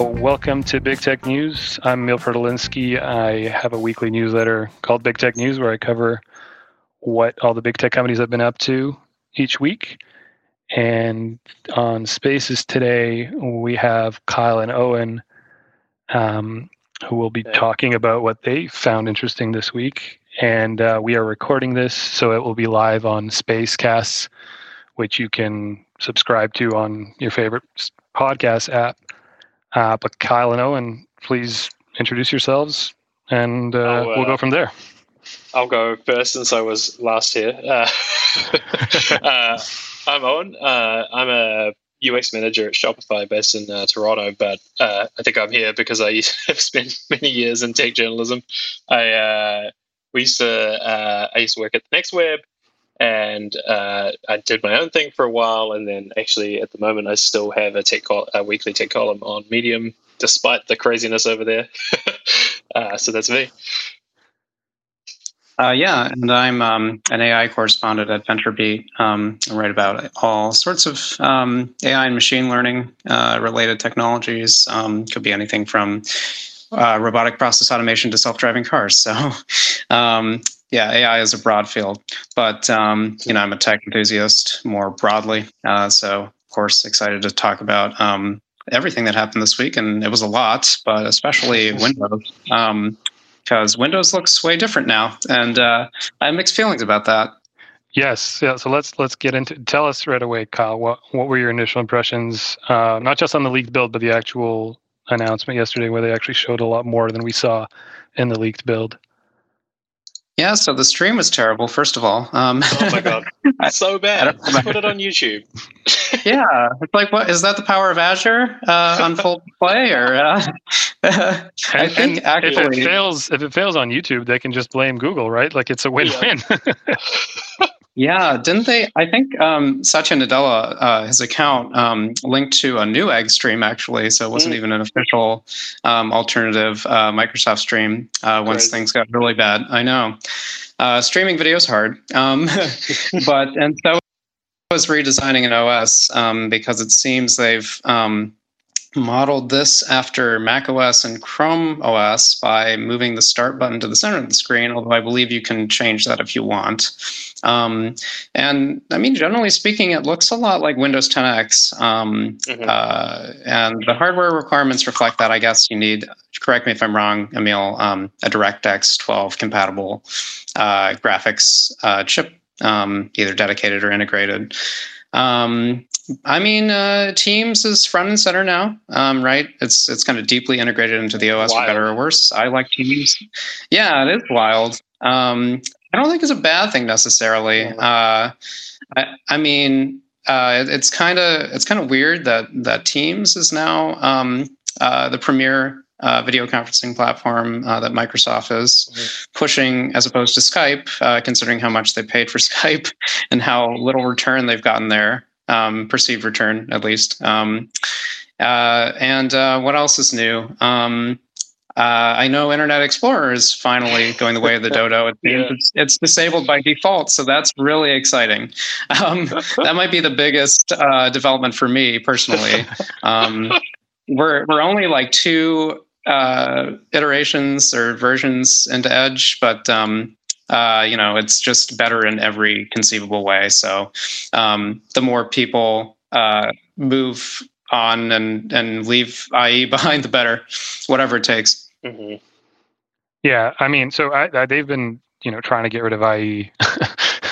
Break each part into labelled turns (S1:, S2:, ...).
S1: Welcome to Big Tech News. I'm Emil Protalinski. I have a weekly newsletter called Big Tech News where I cover what all the big tech companies have been up to each week. And on Spaces today, we have Kyle and Owen, um, who will be talking about what they found interesting this week and uh, we are recording this, so it will be live on Spacecasts, which you can subscribe to on your favorite podcast app. Uh, but Kyle and Owen, please introduce yourselves, and uh, uh, we'll go from there.
S2: I'll go first since I was last here. Uh, uh, I'm Owen. Uh, I'm a UX manager at Shopify based in Toronto, but I think I'm here because I have spent many years in tech journalism. I we used to uh, I used to work at the Next Web, and uh, I did my own thing for a while, and then actually at the moment I still have a tech col- a weekly tech column on Medium, despite the craziness over there. uh, so that's me.
S3: Uh, yeah, and I'm um, an AI correspondent at VentureBeat. Um, I write about all sorts of um, AI and machine learning uh, related technologies. Um, could be anything from uh, robotic process automation to self-driving cars. So, um, yeah, AI is a broad field, but um, you know, I'm a tech enthusiast more broadly. Uh, so, of course, excited to talk about um, everything that happened this week, and it was a lot, but especially Windows, because um, Windows looks way different now, and uh, I have mixed feelings about that.
S1: Yes, yeah. So let's let's get into. Tell us right away, Kyle. What what were your initial impressions? Uh, not just on the leaked build, but the actual announcement yesterday where they actually showed a lot more than we saw in the leaked build.
S3: Yeah, so the stream was terrible. First of all,
S2: um, oh my god, so bad. Just put it on YouTube.
S3: yeah, it's like, what is that? The power of Azure uh, on full play, or uh,
S1: I think actually, if it fails, if it fails on YouTube, they can just blame Google, right? Like it's a win-win.
S3: Yeah. Yeah, didn't they? I think um, Satya Nadella, uh, his account um, linked to a new egg stream actually, so it wasn't mm. even an official um, alternative uh, Microsoft stream uh, once Crazy. things got really bad. I know. Uh, streaming video is hard, um, but and so was redesigning an OS um, because it seems they've um, modeled this after Mac OS and Chrome OS by moving the start button to the center of the screen, although I believe you can change that if you want. Um, and I mean, generally speaking, it looks a lot like Windows 10X. Um, mm-hmm. uh, and the hardware requirements reflect that. I guess you need, correct me if I'm wrong, Emil, um, a DirectX 12 compatible uh, graphics uh, chip, um, either dedicated or integrated. Um, I mean, uh, Teams is front and center now, um, right? It's it's kind of deeply integrated into the OS, wild. for better or worse. I like Teams. Yeah, it is wild. Um, I don't think it's a bad thing necessarily. Uh, I, I, mean, uh, it, it's kind of it's kind of weird that that Teams is now um, uh, the premier uh, video conferencing platform uh, that Microsoft is mm-hmm. pushing, as opposed to Skype, uh, considering how much they paid for Skype and how little return they've gotten there, um, perceived return at least. Um, uh, and uh, what else is new? Um, uh, I know Internet Explorer is finally going the way of the dodo. It yeah. it's, it's, disabled by default, so that's really exciting. Um, that might be the biggest development for me personally. Um, we're we're only like two uh, iterations or versions into Edge, but um, uh, you know it's just better in every conceivable way. So um, the more people uh, move on and and leave IE behind, the better. Whatever it takes.
S1: Mm-hmm. Yeah, I mean, so I, I, they've been you know trying to get rid of IE.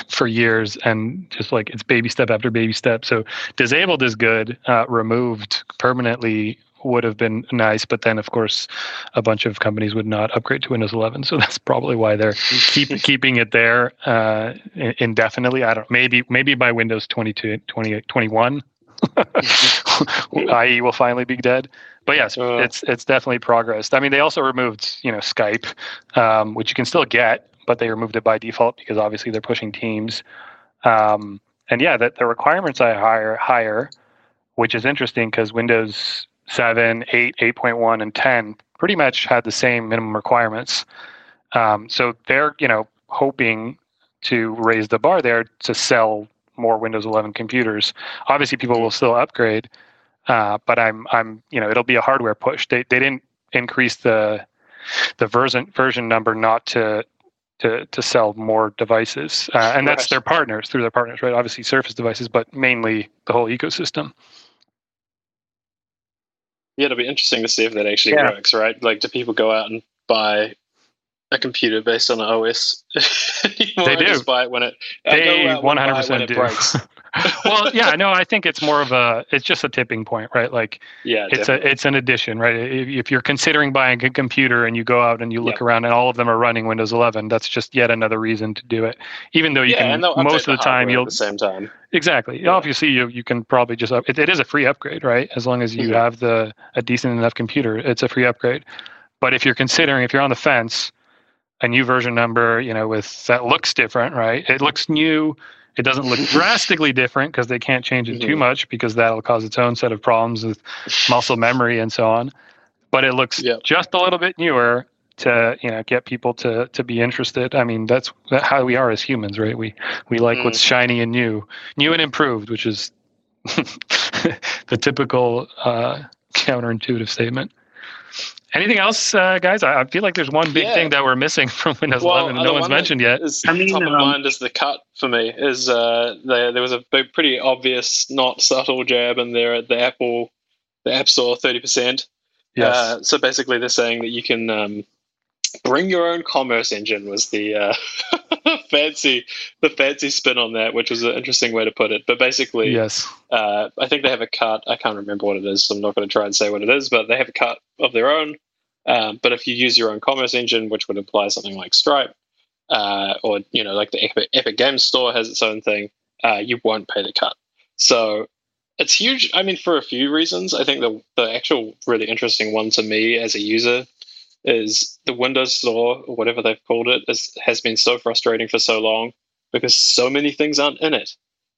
S1: for years and just like it's baby step after baby step so disabled is good uh, removed permanently would have been nice, but then of course a bunch of companies would not upgrade to Windows 11, so that's probably why they're keep keeping it there uh, indefinitely. I don't maybe maybe by Windows 22 20, 21 IE will finally be dead. But yes, uh, it's it's definitely progressed. I mean, they also removed you know Skype, um, which you can still get, but they removed it by default because obviously they're pushing Teams. Um, and yeah, that the requirements are higher higher, which is interesting because Windows 7, 8, 8.1, and 10 pretty much had the same minimum requirements. Um, so they're, you know, hoping to raise the bar there to sell more Windows 11 computers. Obviously, people will still upgrade, Uh, but I'm I'm you know it'll be a hardware push. They they didn't increase the the version version number not to to to sell more devices, uh, and that's their partners through their partners, right? Obviously, Surface devices, but mainly the whole ecosystem.
S2: Yeah, it'll be interesting to see if that actually yeah. works, right? Like, do people go out and buy a computer based on an OS?
S1: they do.
S2: Just buy it when it.
S1: They one hundred percent do. well, yeah, no, I think it's more of a it's just a tipping point, right? Like
S2: yeah,
S1: it's definitely. a it's an addition, right? If, you're considering buying a computer and you go out and you look yep. around and all of them are running Windows 11, that's just yet another reason to do it. Even though you
S2: yeah,
S1: can most of the time you'll
S2: at the same time.
S1: Exactly. Yeah. Obviously, you you can probably just up, it, it is a free upgrade, right? As long as you mm-hmm. have the a decent enough computer, it's a free upgrade. But if you're considering if you're on the fence, a new version number, you know, with that looks different, right? It looks new it doesn't look drastically different because they can't change it too mm-hmm. much because that'll cause its own set of problems with muscle memory and so on. But it looks yep. just a little bit newer to you know get people to to be interested. I mean that's how we are as humans, right? We we like mm. what's shiny and new, new and improved, which is the typical uh, counterintuitive statement. Anything else, uh, guys? I, I, feel like there's one big yeah. thing that we're missing from Windows well, 11 and no one's mentioned yet.
S2: Is I mean, top um, of mind is the cut for me. Is uh, there, there was a big, pretty obvious, not subtle jab in there at the Apple, the App Store, thirty percent. Yes. Uh, so basically, they're saying that you can um, bring your own commerce engine. Was the uh, fancy the fancy spin on that, which was an interesting way to put it. But basically,
S1: yes,
S2: uh, I think they have a cut. I can't remember what it is, so I'm not going to try and say what it is. But they have a cut of their own. Um, but if you use your own commerce engine, which would imply something like Stripe, uh, or you know, like the Epic, Epic Games Store has its own thing, uh, you won't pay the cut. So it's huge. I mean, for a few reasons. I think the the actual really interesting one to me as a user is the Windows Store, or whatever they've called it, is, has been so frustrating for so long because so many things aren't in it.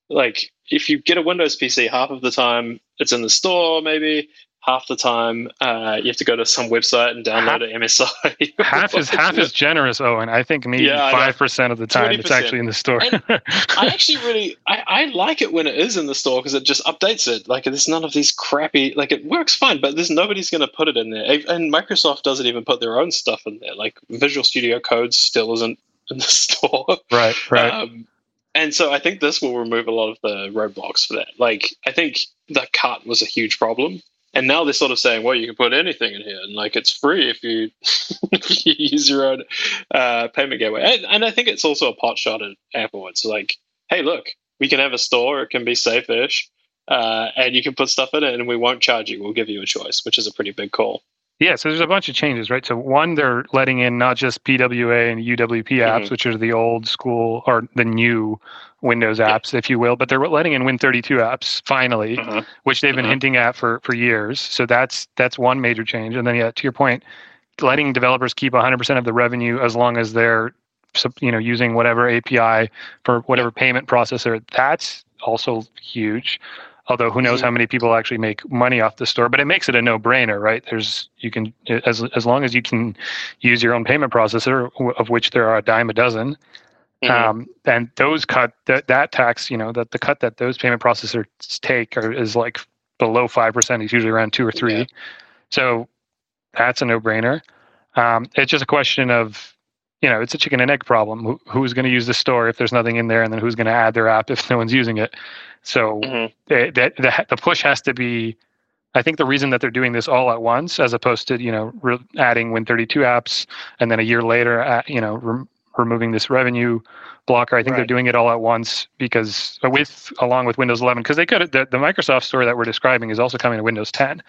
S2: Like, if you get a Windows PC, half of the time it's in the store, maybe half the time uh, you have to go to some website and download half, an MSI.
S1: half is half is generous, Owen. I think maybe five percent of the time 20%. it's actually in the store.
S2: I actually really I, I like it when it is in the store because it just updates it. Like there's none of these crappy like it works fine, but there's nobody's going to put it in there. And Microsoft doesn't even put their own stuff in there. Like Visual Studio Code still isn't in the store.
S1: Right, right. Um,
S2: and so I think this will remove a lot of the roadblocks for that. Like I think the cut was a huge problem and now they're sort of saying, well, you can put anything in here, and like it's free if you, if you use your own uh, payment gateway. And, and, I think it's also a pot shot at Apple. It's like, hey, look, we can have a store; it can be safe-ish, uh, and you can put stuff in it, and we won't charge you. We'll give you a choice, which is a pretty big call.
S1: Yeah, so there's a bunch of changes, right? So one, they're letting in not just PWA and UWP apps, mm-hmm. which are the old school or the new Windows apps, if you will, but they're letting in Win32 apps finally, uh-huh. which they've been uh-huh. hinting at for for years. So that's that's one major change. And then yeah, to your point, letting developers keep 100% of the revenue as long as they're you know using whatever API for whatever payment processor. That's also huge. Although who knows mm-hmm. how many people actually make money off the store, but it makes it a no-brainer, right? There's you can as as long as you can use your own payment processor, of which there are a dime a dozen, Mm-hmm. Um, and those cut that that tax, you know, that the cut that those payment processors take are, is like below five percent. It's usually around two or three. Yeah. So that's a no-brainer. Um, it's just a question of, you know, it's a chicken and egg problem. Who, who's going to use the store if there's nothing in there, and then who's going to add their app if no one's using it? So mm-hmm. the, the, the push has to be. I think the reason that they're doing this all at once, as opposed to you know re- adding Win32 apps and then a year later, at, you know, re- removing this revenue blocker. I think right. they're doing it all at once because uh, with along with Windows 11 because they could the, the Microsoft store that we're describing is also coming to Windows 10.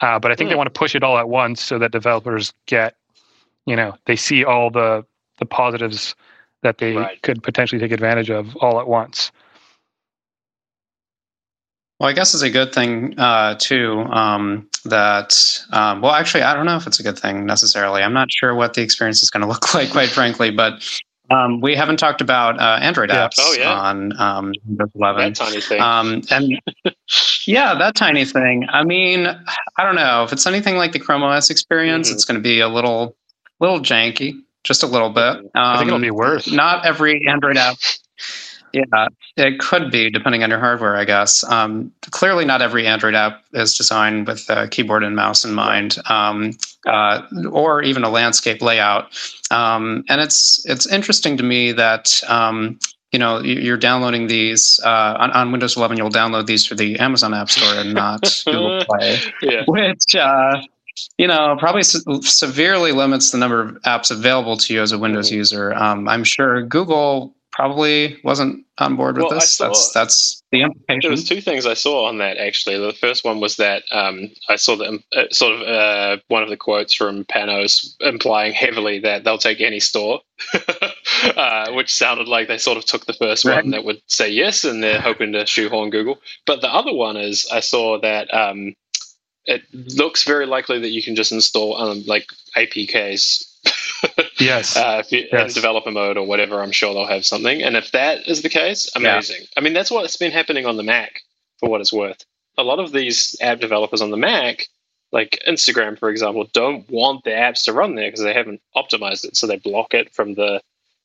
S1: Uh, but I think mm. they hmm. want to push it all at once so that developers get, you know, they see all the the positives that they right. could potentially take advantage of all at once.
S3: Well, I guess it's a good thing uh, too um, that. Um, well, actually, I don't know if it's a good thing necessarily. I'm not sure what the experience is going to look like, quite frankly. But um, we haven't talked about uh, Android yeah. apps oh, yeah. on um, Windows 11.
S2: That tiny thing.
S3: Um, and yeah, that tiny thing. I mean, I don't know if it's anything like the Chrome OS experience. Mm-hmm. It's going to be a little, little janky, just a little bit.
S1: I think it'll be um, worse.
S3: Not every Android app Yeah, it could be depending on your hardware, I guess. Um, clearly, not every Android app is designed with a keyboard and mouse in mind, um, uh, or even a landscape layout. Um, and it's it's interesting to me that um, you know you're downloading these uh, on, on, Windows 11. You'll download these for the Amazon App Store and not Google Play, yeah. which uh, you know probably severely limits the number of apps available to you as a Windows mm-hmm. user. Um, I'm sure Google probably wasn't on board with well, this. That's that's the implication.
S2: There was two things I saw on that actually. The first one was that um, I saw the uh, sort of uh, one of the quotes from Panos implying heavily that they'll take any store, uh, which sounded like they sort of took the first right. one that would say yes, and they're hoping to shoehorn Google. But the other one is I saw that. Um, it looks very likely that you can just install um, like APKs
S1: yes.
S2: Uh, you, yes. In developer mode or whatever, I'm sure they'll have something. And if that is the case, amazing. Yeah. I mean, that's what's been happening on the Mac, for what it's worth. A lot of these app developers on the Mac, like Instagram, for example, don't want their apps to run there because they haven't optimized it. So they block it from the.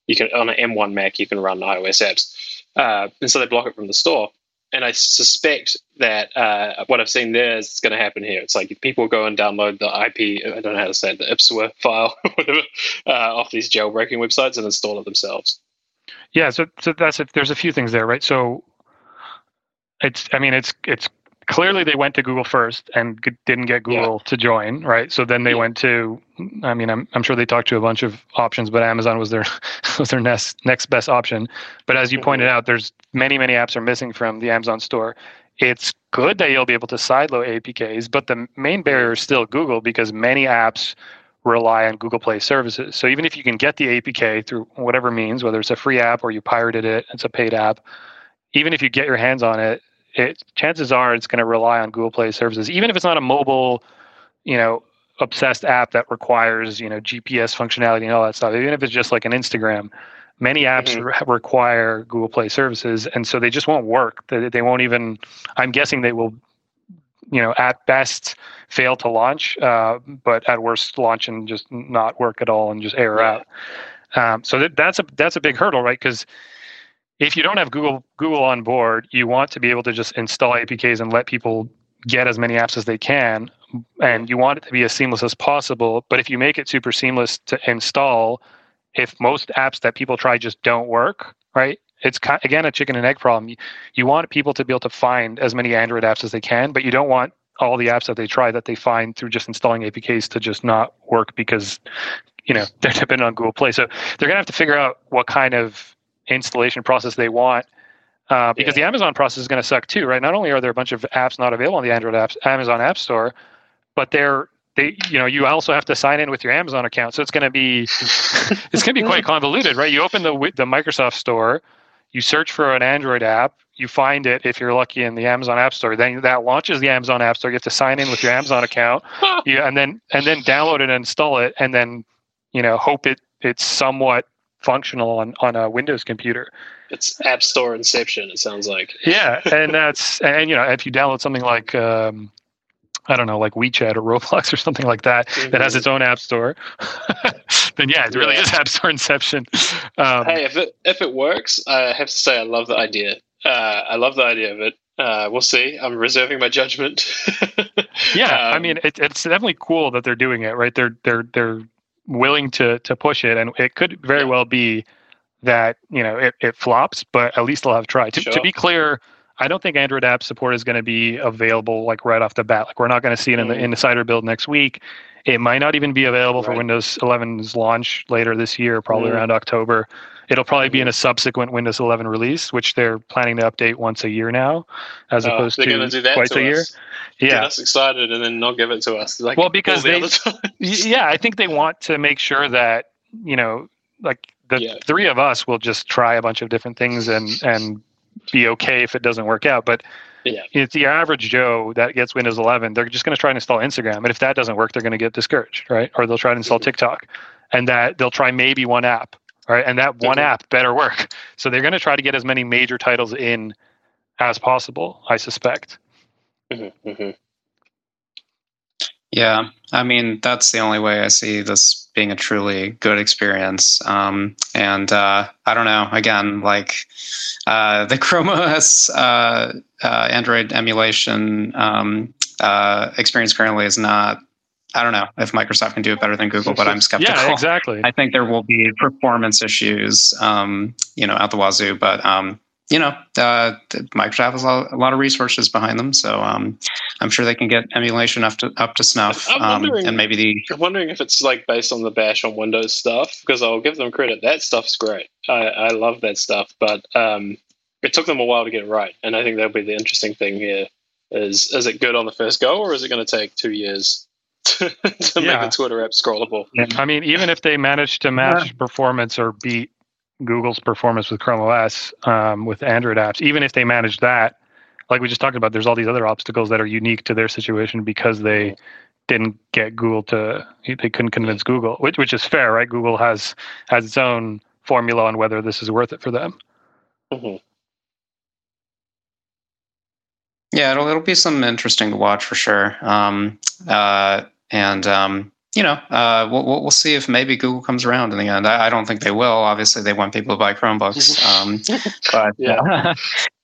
S2: You can on an M1 Mac, you can run iOS apps, uh, and so they block it from the store and I suspect that uh, what I've seen there is going to happen here. It's like if people go and download the IP, I don't know how to say it, the IPsWR file, whatever, uh, off these jailbreaking websites and install it themselves.
S1: Yeah, so so that's it. There's a few things there, right? So it's, I mean, it's it's clearly they went to Google first and didn't get Google yeah. to join, right? So then they yeah. went to, I mean, I'm, I'm sure they talked to a bunch of options, but Amazon was their was their next next best option. But as you mm-hmm. pointed out, there's many many apps are missing from the Amazon store. It's good that you'll be able to sideload APKs, but the main barrier is still Google because many apps rely on Google Play services. So even if you can get the APK through whatever means, whether it's a free app or you pirated it, it's a paid app. Even if you get your hands on it, it, chances are it's going to rely on Google Play services, even if it's not a mobile, you know, obsessed app that requires you know GPS functionality and all that stuff. Even if it's just like an Instagram, many apps mm-hmm. re- require Google Play services, and so they just won't work. They, they won't even. I'm guessing they will, you know, at best fail to launch, uh, but at worst launch and just not work at all and just error yeah. out. Um, so that, that's a that's a big hurdle, right? Because if you don't have Google Google on board, you want to be able to just install APKs and let people get as many apps as they can, and you want it to be as seamless as possible. But if you make it super seamless to install, if most apps that people try just don't work, right? It's again a chicken and egg problem. You want people to be able to find as many Android apps as they can, but you don't want all the apps that they try that they find through just installing APKs to just not work because you know they're dependent on Google Play. So they're gonna have to figure out what kind of installation process they want. Uh, because yeah. the Amazon process is going to suck too, right? Not only are there a bunch of apps not available on the Android apps, Amazon App Store, but they're they you know you also have to sign in with your Amazon account, so it's going to be it's going to be quite convoluted, right? You open the the Microsoft Store, you search for an Android app, you find it if you're lucky in the Amazon App Store. Then that launches the Amazon App Store. You have to sign in with your Amazon account, yeah, and then and then download it and install it, and then you know hope it it's somewhat functional on, on a Windows computer.
S2: It's App Store Inception. It sounds like.
S1: Yeah, and that's and you know if you download something like um, I don't know like WeChat or Roblox or something like that mm-hmm. that has its own app store, then yeah, it really yeah. is App Store Inception.
S2: Um, hey, if it if it works, I have to say I love the idea. Uh, I love the idea of it. Uh, we'll see. I'm reserving my judgment.
S1: yeah, um, I mean, it, it's definitely cool that they're doing it. Right? They're they're they're willing to to push it, and it could very well be that you know it, it flops, but at least they'll have tried. To, sure. to be clear, I don't think Android app support is going to be available like right off the bat. Like we're not going to see it in the insider build next week. It might not even be available right. for Windows 11's launch later this year, probably mm. around October. It'll probably be in a subsequent Windows 11 release, which they're planning to update once a year now, as oh, opposed to twice to a year.
S2: Yeah, get us excited and then not give it to us.
S1: Like well, because the they, yeah, I think they want to make sure that you know, like the yeah. three of us will just try a bunch of different things and and be okay if it doesn't work out. But yeah. it's the average Joe that gets Windows 11. They're just going to try and install Instagram, and if that doesn't work, they're going to get discouraged, right? Or they'll try to install mm-hmm. TikTok, and that they'll try maybe one app, right? And that one app better work. So they're going to try to get as many major titles in as possible, I suspect. Mm-hmm.
S3: mm-hmm. Yeah, I mean that's the only way I see this being a truly good experience. Um, and uh, I don't know. Again, like uh, the Chrome OS uh, uh, Android emulation um, uh, experience currently is not. I don't know if Microsoft can do it better than Google, but I'm skeptical.
S1: Yeah, exactly.
S3: I think there will be performance issues, um, you know, out the wazoo. But um, you know, uh, Microsoft has a lot of resources behind them, so um, I'm sure they can get emulation up to up to snuff. Um, and maybe the
S2: I'm wondering if it's like based on the Bash on Windows stuff because I'll give them credit. That stuff's great. I, I love that stuff, but um, it took them a while to get it right, and I think that'll be the interesting thing here. Is is it good on the first go, or is it going to take two years to, to yeah. make the Twitter app scrollable?
S1: I mean, even if they manage to match yeah. performance or beat Google's performance with Chrome OS um, with Android apps, even if they manage that, like we just talked about, there's all these other obstacles that are unique to their situation because they didn't get Google to, they couldn't convince Google, which which is fair, right? Google has has its own formula on whether this is worth it for them.
S2: Mm-hmm.
S3: Yeah, it'll it'll be something interesting to watch for sure. Um, uh, and um, you know, uh, we'll, we'll see if maybe Google comes around in the end. I, I, don't think they will. Obviously, they want people to buy Chromebooks. Um, but yeah, uh,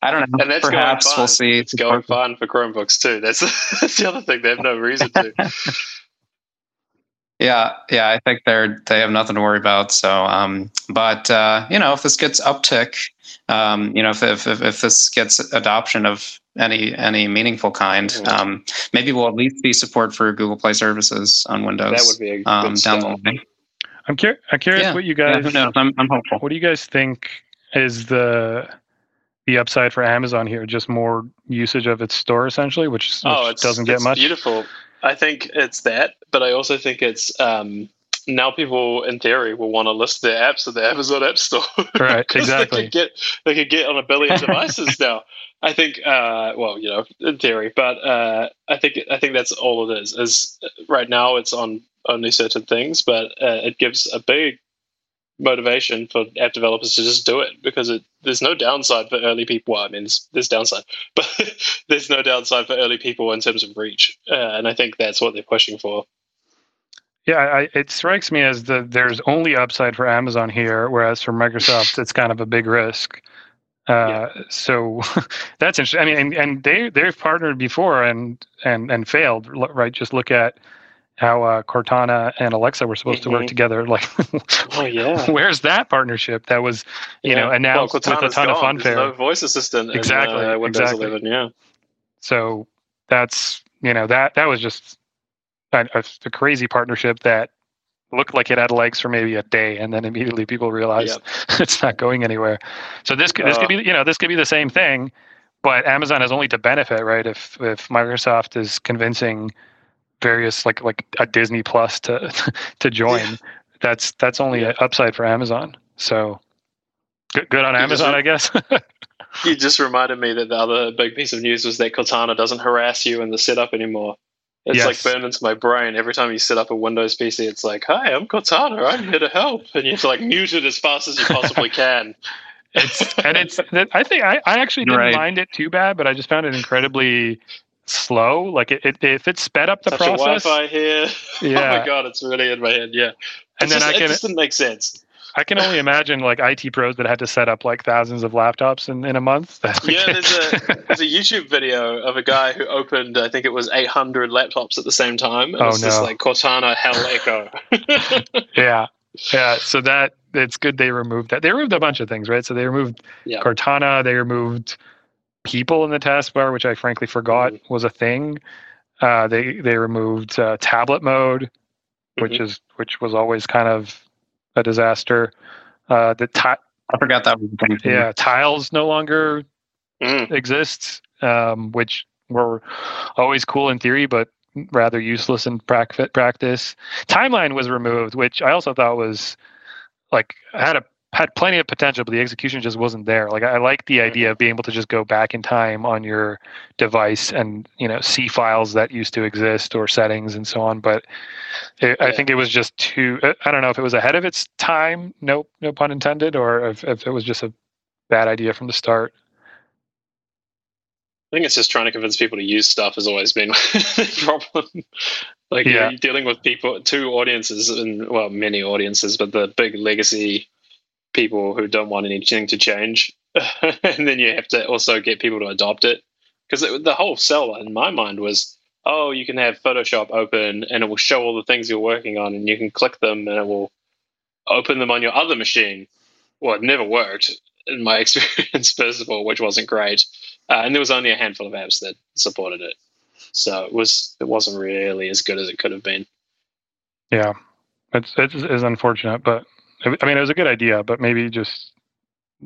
S3: I don't know.
S2: And that's Perhaps we'll see. It's going fine for Chromebooks too. That's, that's the other thing. They have no reason to.
S3: yeah, yeah. I think they're they have nothing to worry about. So, um, but uh, you know, if this gets uptick, um, you know, if, if if this gets adoption of any any meaningful kind. Mm-hmm. Um, maybe we'll at least see support for Google Play services on Windows.
S2: That would be a um, down the line.
S1: I'm, cur- I'm curious yeah. what you guys.
S3: Yeah, who knows? I'm, I'm hopeful.
S1: What do you guys think is the the upside for Amazon here? Just more usage of its store, essentially, which, oh, which doesn't get much.
S2: Beautiful. I think it's that, but I also think it's um, now people in theory will want to list their apps at the Amazon App Store.
S1: Right, exactly.
S2: they could get they could get on a billion devices now. I think, uh, well, you know, in theory, but uh, I think I think that's all it is. Is right now it's on only certain things, but uh, it gives a big motivation for app developers to just do it because it, there's no downside for early people. Well, I mean, there's, there's downside, but there's no downside for early people in terms of reach, uh, and I think that's what they're pushing for.
S1: Yeah, I, it strikes me as that there's only upside for Amazon here, whereas for Microsoft, it's kind of a big risk. Uh, yeah. So that's interesting. I mean, and, and they they've partnered before and and and failed. Right? Just look at how uh, Cortana and Alexa were supposed mm-hmm. to work mm-hmm. together. Like,
S2: oh yeah,
S1: where's that partnership that was you yeah. know announced well, with a ton gone. of fanfare?
S2: no voice assistant.
S1: Exactly.
S2: In, uh, Windows
S1: exactly.
S2: 11, yeah.
S1: So that's you know that that was just a, a crazy partnership that looked like it had legs for maybe a day, and then immediately people realized yep. it's not going anywhere. So this could, this could be uh. you know this could be the same thing, but Amazon has only to benefit, right? If if Microsoft is convincing various like like a Disney Plus to to join, yeah. that's that's only yeah. an upside for Amazon. So good, good on Amazon, I guess.
S2: you just reminded me that the other big piece of news was that Cortana doesn't harass you in the setup anymore. It's yes. like burned into my brain. Every time you set up a Windows PC, it's like, "Hi, I'm Cortana. I'm here to help," and you have to like mute it as fast as you possibly can.
S1: it's and it's. I think I, I actually didn't right. mind it too bad, but I just found it incredibly slow. Like it, it if it sped up the
S2: Such
S1: process.
S2: A Wi-Fi here. Yeah. oh my god, it's really in my head. Yeah.
S1: And
S2: it's
S1: then
S2: just,
S1: I can.
S2: It just didn't make sense.
S1: I can only imagine like IT pros that had to set up like thousands of laptops in, in a month.
S2: yeah, there's a there's a YouTube video of a guy who opened I think it was 800 laptops at the same time. And
S1: oh
S2: it's
S1: no!
S2: Just like Cortana Hell Echo.
S1: yeah, yeah. So that it's good they removed that. They removed a bunch of things, right? So they removed yeah. Cortana. They removed people in the taskbar, which I frankly forgot mm-hmm. was a thing. Uh, they they removed uh, tablet mode, which mm-hmm. is which was always kind of a disaster. Uh, the ti-
S3: I forgot that was the thing.
S1: Yeah, tiles no longer mm. exist, um, which were always cool in theory, but rather useless in practice. Timeline was removed, which I also thought was like I had a had plenty of potential, but the execution just wasn't there. Like I like the idea of being able to just go back in time on your device and you know see files that used to exist or settings and so on. But it, yeah. I think it was just too. I don't know if it was ahead of its time. No, no pun intended, or if, if it was just a bad idea from the start.
S2: I think it's just trying to convince people to use stuff has always been the problem. Like yeah. you're dealing with people, two audiences, and well, many audiences, but the big legacy people who don't want anything to change, and then you have to also get people to adopt it. Because the whole sell in my mind was, oh, you can have Photoshop open and it will show all the things you're working on, and you can click them and it will open them on your other machine. Well, it never worked in my experience, first of all, which wasn't great. Uh, and there was only a handful of apps that supported it, so it was it wasn't really as good as it could have been.
S1: Yeah, it's it is unfortunate, but I mean it was a good idea, but maybe just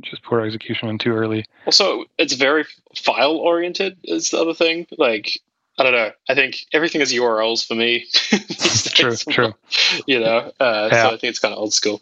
S1: just poor execution and too early.
S2: Also, it's very file oriented. Is the other thing like I don't know. I think everything is URLs for me.
S1: true, true.
S2: You know, uh, yeah. so I think it's kind of old school.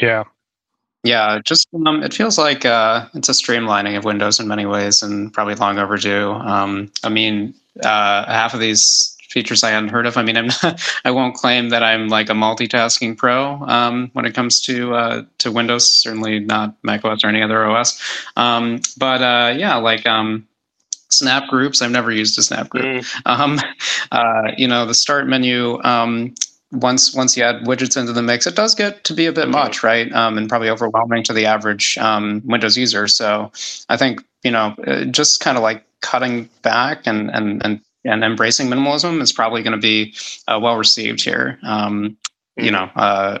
S1: Yeah.
S3: Yeah, just um, it feels like uh, it's a streamlining of Windows in many ways, and probably long overdue. Um, I mean, uh, half of these features I hadn't heard of. I mean, I'm not, I won't claim that I'm like a multitasking pro um, when it comes to uh, to Windows. Certainly not macOS or any other OS. Um, but uh, yeah, like um, snap groups. I've never used a snap group. Mm. Um, uh, you know, the start menu. Um, once once you add widgets into the mix, it does get to be a bit mm-hmm. much, right? Um, and probably overwhelming to the average um, Windows user. So I think you know, uh, just kind of like cutting back and and and and embracing minimalism is probably going to be uh, well received here. Um, you know, uh,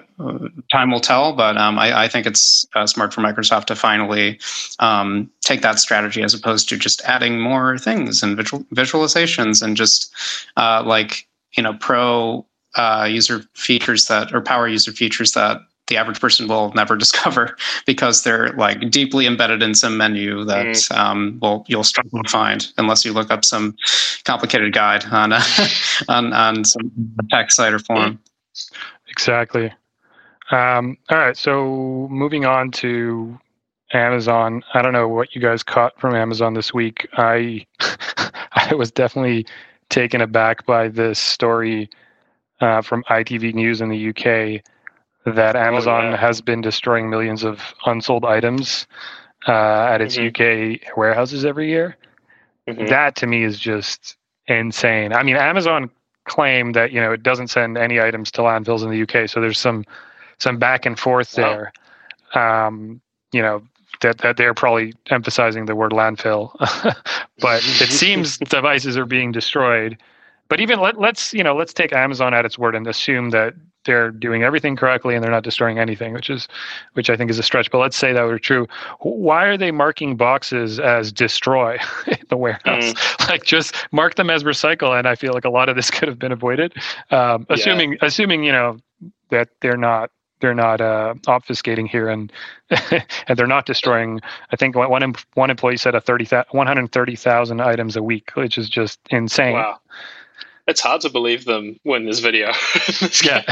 S3: time will tell, but um, I, I, think it's uh, smart for Microsoft to finally um, take that strategy as opposed to just adding more things and visual, visualizations and just uh, like you know pro uh, user features that or power user features that the average person will never discover because they're like deeply embedded in some menu that mm. um, will you'll struggle to find unless you look up some complicated guide on a, on on some text site or forum.
S1: Exactly. Um, all right, so moving on to Amazon. I don't know what you guys caught from Amazon this week. I I was definitely taken aback by this story uh, from ITV News in the UK that oh, Amazon oh, yeah. has been destroying millions of unsold items uh, at its mm-hmm. UK warehouses every year. Mm-hmm. That to me is just insane. I mean, Amazon claimed that you know it doesn't send any items to landfills in the UK, so there's some some back and forth there. Wow. Um, you know that that they're probably emphasizing the word landfill, but it seems devices are being destroyed. But even let, let's you know let's take Amazon at its word and assume that they're doing everything correctly and they're not destroying anything, which is which I think is a stretch. But let's say that were true. Why are they marking boxes as destroy in the warehouse? Mm. Like just mark them as recycle, and I feel like a lot of this could have been avoided. Um, assuming yeah. assuming you know that they're not they're not uh, obfuscating here and and they're not destroying. I think one one employee said a 30, 130,000 items a week, which is just insane.
S2: Wow it's hard to believe them when there's video.
S1: yeah.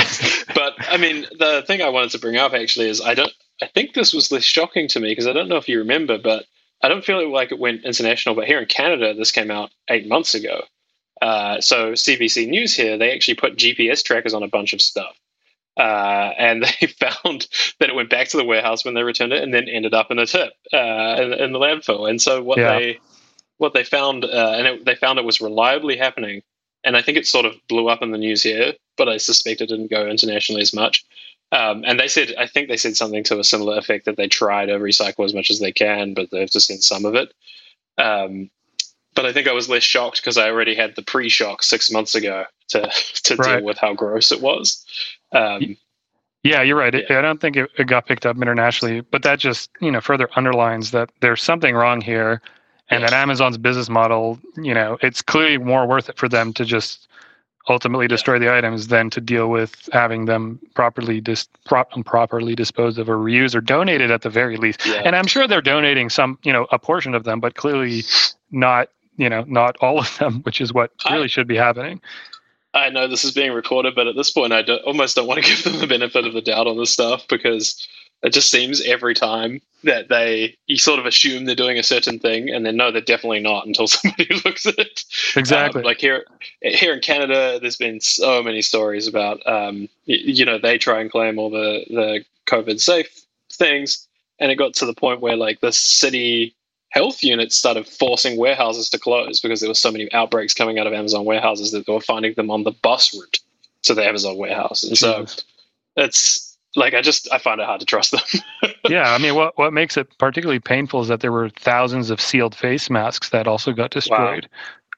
S2: but I mean, the thing I wanted to bring up actually is I don't. I think this was less shocking to me because I don't know if you remember, but I don't feel like it went international. But here in Canada, this came out eight months ago. Uh, so CBC News here, they actually put GPS trackers on a bunch of stuff. Uh, and they found that it went back to the warehouse when they returned it, and then ended up in a tip uh, in, in, the landfill. And so what yeah. they what they found, uh, and it, they found it was reliably happening and I think it sort of blew up in the news here, but I suspect it didn't go internationally as much. Um, and they said, I think they said something to a similar effect that they try to recycle as much as they can, but they have to send some of it. Um, but I think I was less shocked because I already had the pre-shock six months ago to to
S1: Right.
S2: deal with how gross it was. Um,
S1: Yeah, you're right.
S2: Yeah.
S1: I don't think it, it got picked up internationally, but that just you know further underlines that there's something wrong here, and
S2: Yes.
S1: that Amazon's business model, you know, it's clearly more worth it for them to just ultimately destroy the items than to deal with having them properly dis- prop- properly disposed of or reused or donated at the very least.
S2: yeah.
S1: And I'm sure they're donating some, you know, a portion of them, but clearly not, you know, not all of them, which is what
S2: I-
S1: really should be happening.
S2: I know this is being recorded, but at this point, I don't, almost don't want to give them the benefit of the doubt on this stuff because it just seems every time that they you sort of assume they're doing a certain thing, and then no, they're definitely not until somebody looks at it.
S1: Exactly.
S2: Um, like here, here in Canada, there's been so many stories about, um, you know, they try and claim all the the COVID safe things, and it got to the point where like the city health units started forcing warehouses to close because there were so many outbreaks coming out of Amazon warehouses that they were finding them on the bus route to the Amazon warehouse, and so it's like I just I find it hard to trust them.
S1: yeah, I mean, what what makes it particularly painful is that there were thousands of sealed face masks that also got destroyed.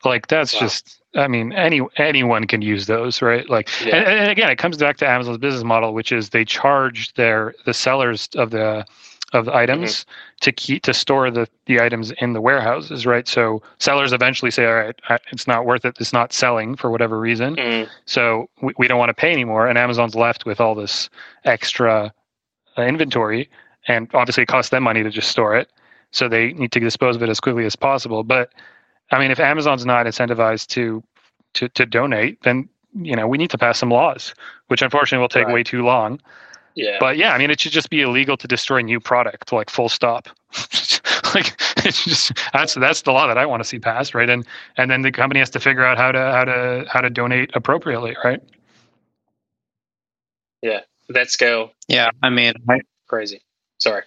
S1: wow. Like that's
S2: Wow.
S1: just, I mean, any anyone can use those, right? Like,
S2: Yeah.
S1: and, and again, it comes back to Amazon's business model, which is they charge their the sellers of the of the items to keep to store the the items in the warehouses, right? So sellers eventually say, all right, it's not worth it. It's not selling for whatever reason.
S2: Mm,
S1: So we, we don't want to pay anymore. And Amazon's left with all this extra uh, inventory. And obviously, it costs them money to just store it. So they need to dispose of it as quickly as possible. But I mean, if Amazon's not incentivized to to, to donate, then you know we need to pass some laws, which unfortunately will take
S2: Right.
S1: way too long.
S2: Yeah.
S1: But yeah, I mean, it should just be illegal to destroy new product, like full stop. like it's just that's that's the law that I want to see passed, right? And and then the company has to figure out how to how to how to donate appropriately, right?
S2: Yeah, that scale,
S3: Yeah, I mean, I,
S2: crazy. Sorry.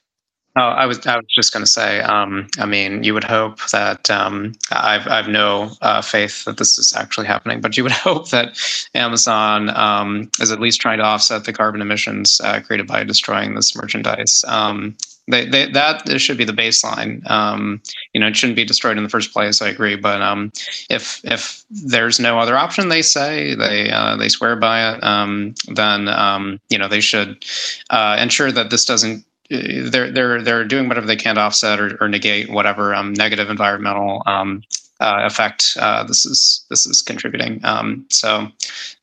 S3: Oh, I was I was just going to say. Um, I mean, you would hope that um, I've I've no uh, faith that this is actually happening, but you would hope that Amazon um, is at least trying to offset the carbon emissions uh, created by destroying this merchandise. Um, they, they, that should be the baseline. Um, you know, it shouldn't be destroyed in the first place. I agree, but um, if if there's no other option, they say they uh, they swear by it. Um, then um, you know they should uh, ensure that this doesn't they're they're they're doing whatever they can to offset or, or negate whatever um, negative environmental um, uh, effect uh, this is this is contributing. Um, so,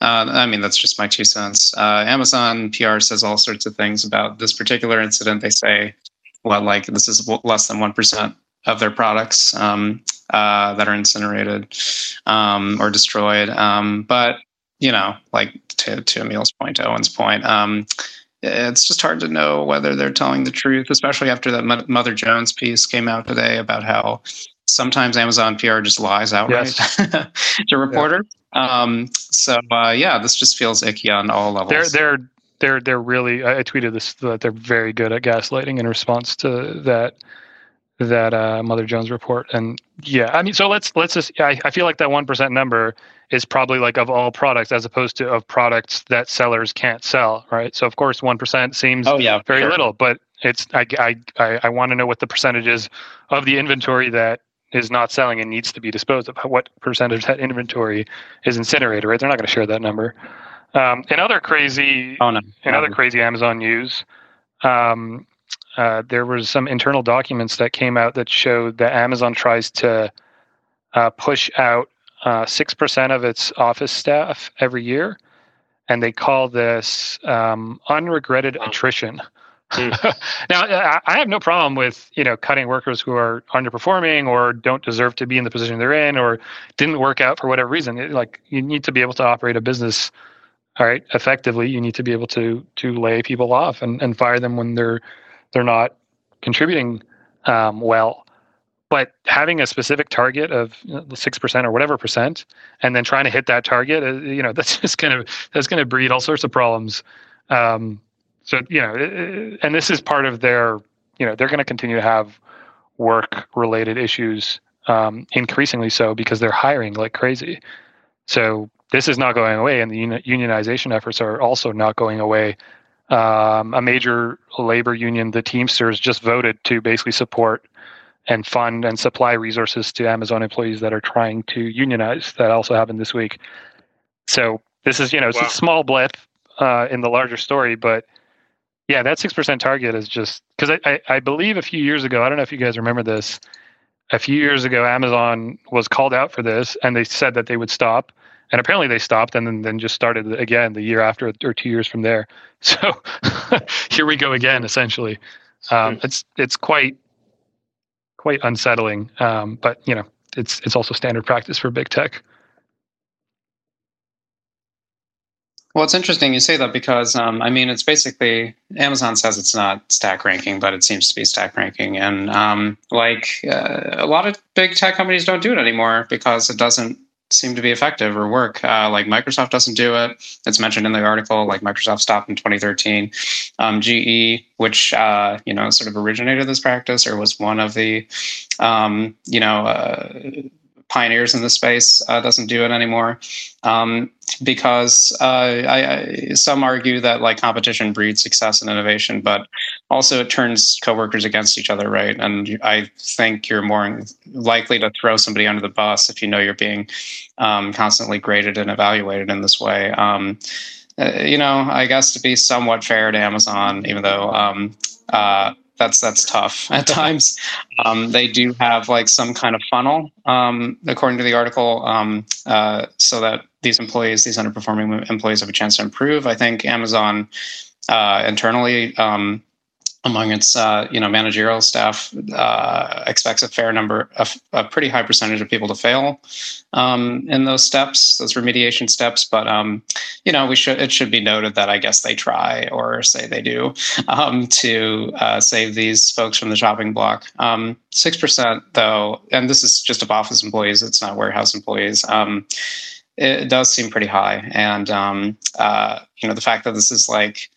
S3: uh, I mean, that's just my two cents. Uh, Amazon PR says all sorts of things about this particular incident. They say, well, like this is less than one percent of their products um, uh, that are incinerated um, or destroyed. Um, but you know, like to to Emil's point, to Owen's point. It's just hard to know whether they're telling the truth, especially after that Mother Jones piece came out today about how sometimes Amazon PR just lies outright to reporters. Um, so uh, yeah, this just feels icky on all levels.
S1: They're they're they're they're really. I I tweeted this that they're very good at gaslighting in response to that that uh, Mother Jones report. And yeah, I mean, so let's let's just. I, I feel like that one percent number is probably like of all products as opposed to of products that sellers can't sell, right? So of course, one percent seems
S3: oh yeah,
S1: very
S3: sure.
S1: little, but it's I I I, I want to know what the percentage is of the inventory that is not selling and needs to be disposed of. What percentage of that inventory is incinerated? Right? They're not going to share that number. Um, and other crazy
S3: Oh no,
S1: in other crazy Amazon news, um, uh, there was some internal documents that came out that showed that Amazon tries to uh, push out uh, six percent of its office staff every year, and they call this um, unregretted
S2: Wow.
S1: attrition.
S2: Hmm.
S1: now, I- I have no problem with you know cutting workers who are underperforming or don't deserve to be in the position they're in or didn't work out for whatever reason. It- like you need to be able to operate a business all right effectively you need to be able to to lay people off and, and fire them when they're they're not contributing um, well but having a specific target of six percent or whatever percent and then trying to hit that target uh, you know that's just of that's going to breed all sorts of problems um, so you know and this is part of their you know they're going to continue to have work related issues um, increasingly so because they're hiring like crazy so this is not going away, and the unionization efforts are also not going away. Um, a major labor union, the Teamsters, just voted to basically support and fund and supply resources to Amazon employees that are trying to unionize. That also happened this week. So this is, you know, it's wow. a small blip uh, in the larger story, but yeah, that six percent target is just because I, I, I believe a few years ago. I don't know if you guys remember this. A few years ago, Amazon was called out for this, and they said that they would stop and apparently they stopped and then, then just started again the year after or two years from there so here we go again essentially um, hmm. it's it's quite quite unsettling um, but you know it's it's also standard practice for big tech.
S3: Well it's interesting you say that because um, i mean it's basically amazon says it's not stack ranking but it seems to be stack ranking. And um, like uh, a lot of big tech companies don't do it anymore because it doesn't seem to be effective or work. Uh, like Microsoft doesn't do it. It's mentioned in the article. Like Microsoft stopped in 2013. Um, GE, which uh, you know sort of originated this practice or was one of the um, you know uh, pioneers in the space uh, doesn't do it anymore um, because uh, I, I, some argue that like competition breeds success and innovation, but also it turns coworkers against each other, right? And I think you're more likely to throw somebody under the bus if you know you're being um, constantly graded and evaluated in this way. Um, uh, you know, I guess to be somewhat fair to Amazon, even though um, uh, that's that's tough at times. Um, they do have like some kind of funnel, um, according to the article, um, uh, so that these employees, these underperforming employees, have a chance to improve. I think Amazon uh, internally um, among its uh, you know managerial staff uh, expects a fair number, a, a, pretty high percentage of people to fail um, in those steps, those remediation steps. But um, you know, we should it should be noted that I guess they try or say they do um, to uh, save these folks from the chopping block. Um, six percent, though, and this is just of office employees; it's not warehouse employees um, it does seem pretty high. And um, uh, you know, the fact that this is like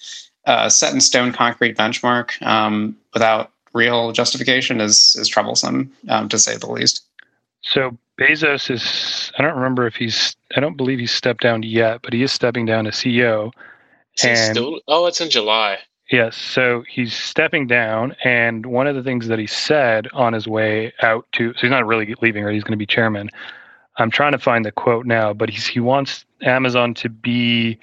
S3: uh, set in stone concrete benchmark um, without real justification is is troublesome um, to say the least.
S1: So Bezos is I don't remember if he's I don't believe he's stepped down yet, but he is stepping down as CEO.
S2: And, still, oh, it's in July.
S1: Yes, so he's stepping down, and one of the things that he said on his way out to so he's not really leaving, right? He's going to be chairman. I'm trying to find the quote now, but he's, he wants Amazon to be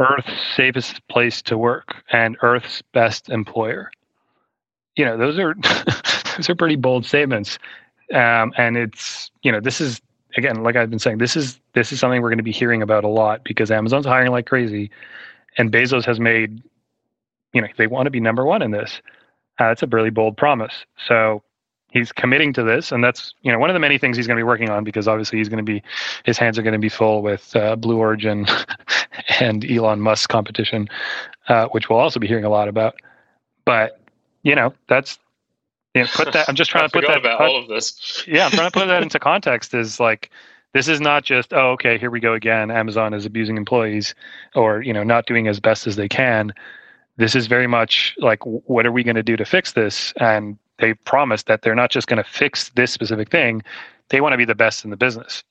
S1: Earth's safest place to work and Earth's best employer. You know, those are those are pretty bold statements, um, and it's you know this is again like I've been saying this is this is something we're going to be hearing about a lot because Amazon's hiring like crazy, and Bezos has made you know they want to be number one in this. Uh, that's a really bold promise. So he's committing to this, and that's you know one of the many things he's going to be working on because obviously he's going to be his hands are going to be full with uh, Blue Origin and Elon Musk competition, uh, which we'll also be hearing a lot about. But you know that's you know, put that. I'm just trying to put that
S2: about put, all of this.
S1: yeah, I'm trying to put that into context. Is like this is not just oh okay here we go again. Amazon is abusing employees or you know not doing as best as they can. This is very much like what are we going to do to fix this and they promise that they're not just going to fix this specific thing they want to be the best in the business.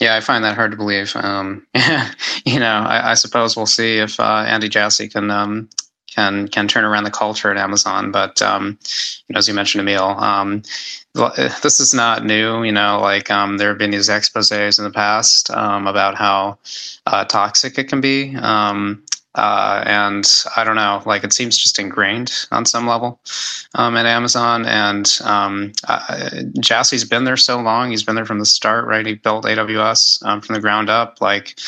S3: Yeah i find that hard to believe. Um, you know I, I, suppose we'll see if uh, andy jassy can um, can can turn around the culture at amazon but um, you know as you mentioned emil um, this is not new you know like um, there have been these exposés in the past um, about how uh, toxic it can be uh, and I don't know, like it seems just ingrained on some level um, at Amazon. And um, uh, Jassy's been there so long; he's been there from the start, right? He built AWS um, from the ground up. Like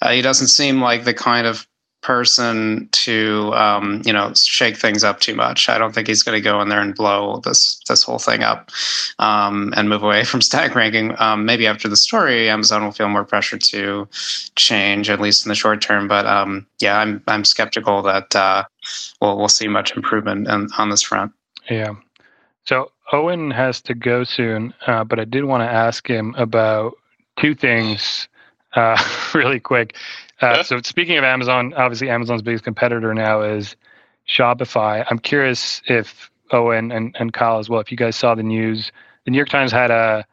S3: uh, he doesn't seem like the kind of person to um, you know shake things up too much. I don't think he's going to go in there and blow this this whole thing up um, and move away from stack ranking. Um, maybe after the story, Amazon will feel more pressure to change, at least in the short term. But um, yeah, I'm I'm skeptical that uh, we'll we'll see much improvement in, on this front.
S1: Yeah. So Owen has to go soon, uh, but I did want to ask him about two things uh, really quick. Uh, so speaking of Amazon, obviously Amazon's biggest competitor now is Shopify. I'm curious if Owen and, and Kyle as well, if you guys saw the news, the New York Times had a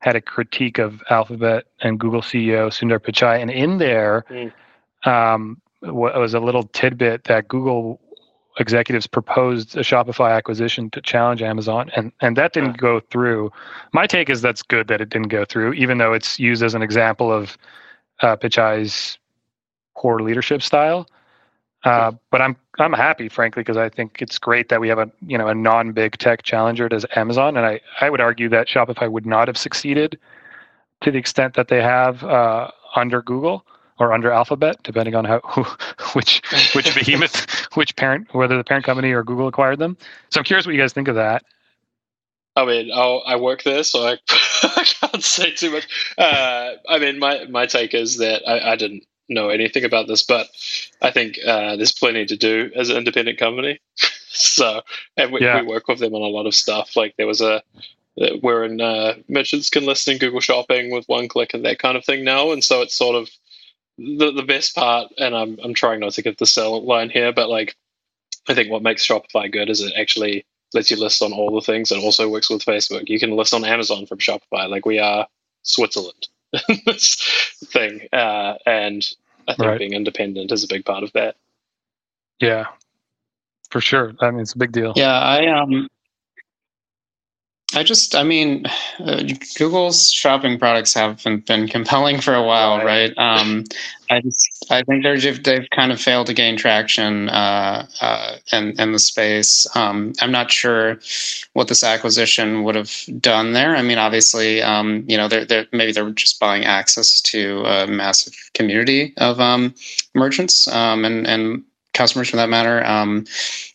S1: had a critique of Alphabet and Google CEO Sundar Pichai, and in there mm. um, was a little tidbit that Google executives proposed a Shopify acquisition to challenge Amazon, and and that didn't go through. My take is that's good that it didn't go through, even though it's used as an example of uh, Pichai's poor leadership style. Uh, but I'm I'm happy, frankly, because I think it's great that we have a you know a non-big tech challenger as Amazon, and I I would argue that Shopify would not have succeeded to the extent that they have uh, under Google or under Alphabet, depending on how who, which which behemoth, which parent, whether the parent company or Google acquired them. So I'm curious what you guys think of that.
S2: I mean, I'll, I work there, so I, I can't say too much. Uh, I mean, my my take is that I, I didn't know anything about this, but I think uh, there's plenty to do as an independent company. so, and we, yeah. we, work with them on a lot of stuff. Like there was a, we're in uh, merchants can list in Google Shopping with one click and that kind of thing now, and so it's sort of the the best part. And I'm I'm trying not to give the sell line here, but like I think what makes Shopify good is it actually lets you list on all the things and also works with Facebook. You can list on Amazon from Shopify. Like we are Switzerland. this thing. Uh, and I think right. being independent is a big part of that.
S1: Yeah, for sure. I mean, it's a big deal.
S3: Yeah, I um, I just, I mean, uh, Google's shopping products haven't been compelling for a while, right? right? Um, I just, I think they're they've kind of failed to gain traction uh, uh, in in the space. Um, I'm not sure what this acquisition would have done there. I mean, obviously, um, you know, they're, they're maybe they're just buying access to a massive community of um, merchants um, and and customers for that matter. Um,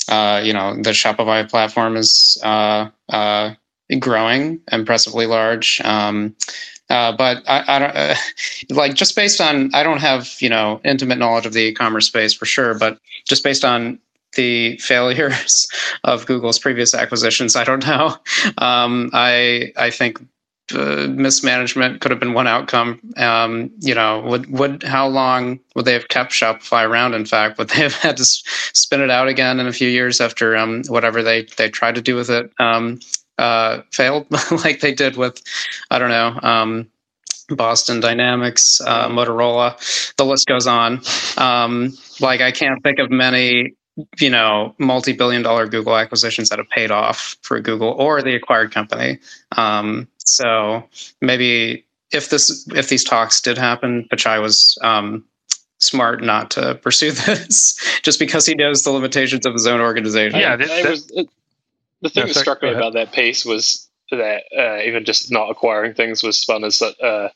S3: uh, you know, the Shopify platform is uh, uh, growing impressively large. Um, uh, but I, I don't uh, like just based on I don't have you know intimate knowledge of the e-commerce space for sure, but just based on the failures of Google's previous acquisitions, I don't know. Um, I I think uh, mismanagement could have been one outcome. Um, you know, would would how long would they have kept Shopify around? In fact, would they have had to spin it out again in a few years after um, whatever they they tried to do with it? Um, uh, failed, like they did with, I don't know, um, Boston Dynamics, uh, Motorola. The list goes on. Um, like I can't think of many, you know, multi-billion-dollar Google acquisitions that have paid off for Google or the acquired company. Um, so maybe if this if these talks did happen, Pichai was um, smart not to pursue this just because he knows the limitations of his own organization.
S2: Yeah, that, was, the thing that struck me about that piece was that uh, even just not acquiring things was spun as a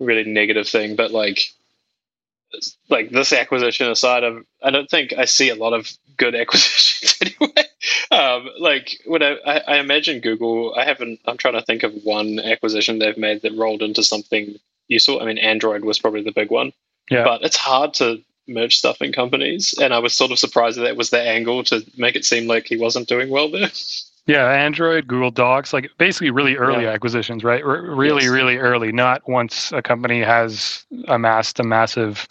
S2: really negative thing. But like, like this acquisition aside, of I don't think I see a lot of good acquisitions anyway. Um, like when I, I, I imagine Google, I haven't. I'm trying to think of one acquisition they've made that rolled into something useful. I mean, Android was probably the big one. Yeah. But it's hard to merge stuff in companies, and I was sort of surprised that that was the angle to make it seem like he wasn't doing well there.
S1: Yeah, Android, Google Docs, like basically really early yeah. acquisitions, right? R- really, yes. really early. Not once a company has amassed a massive,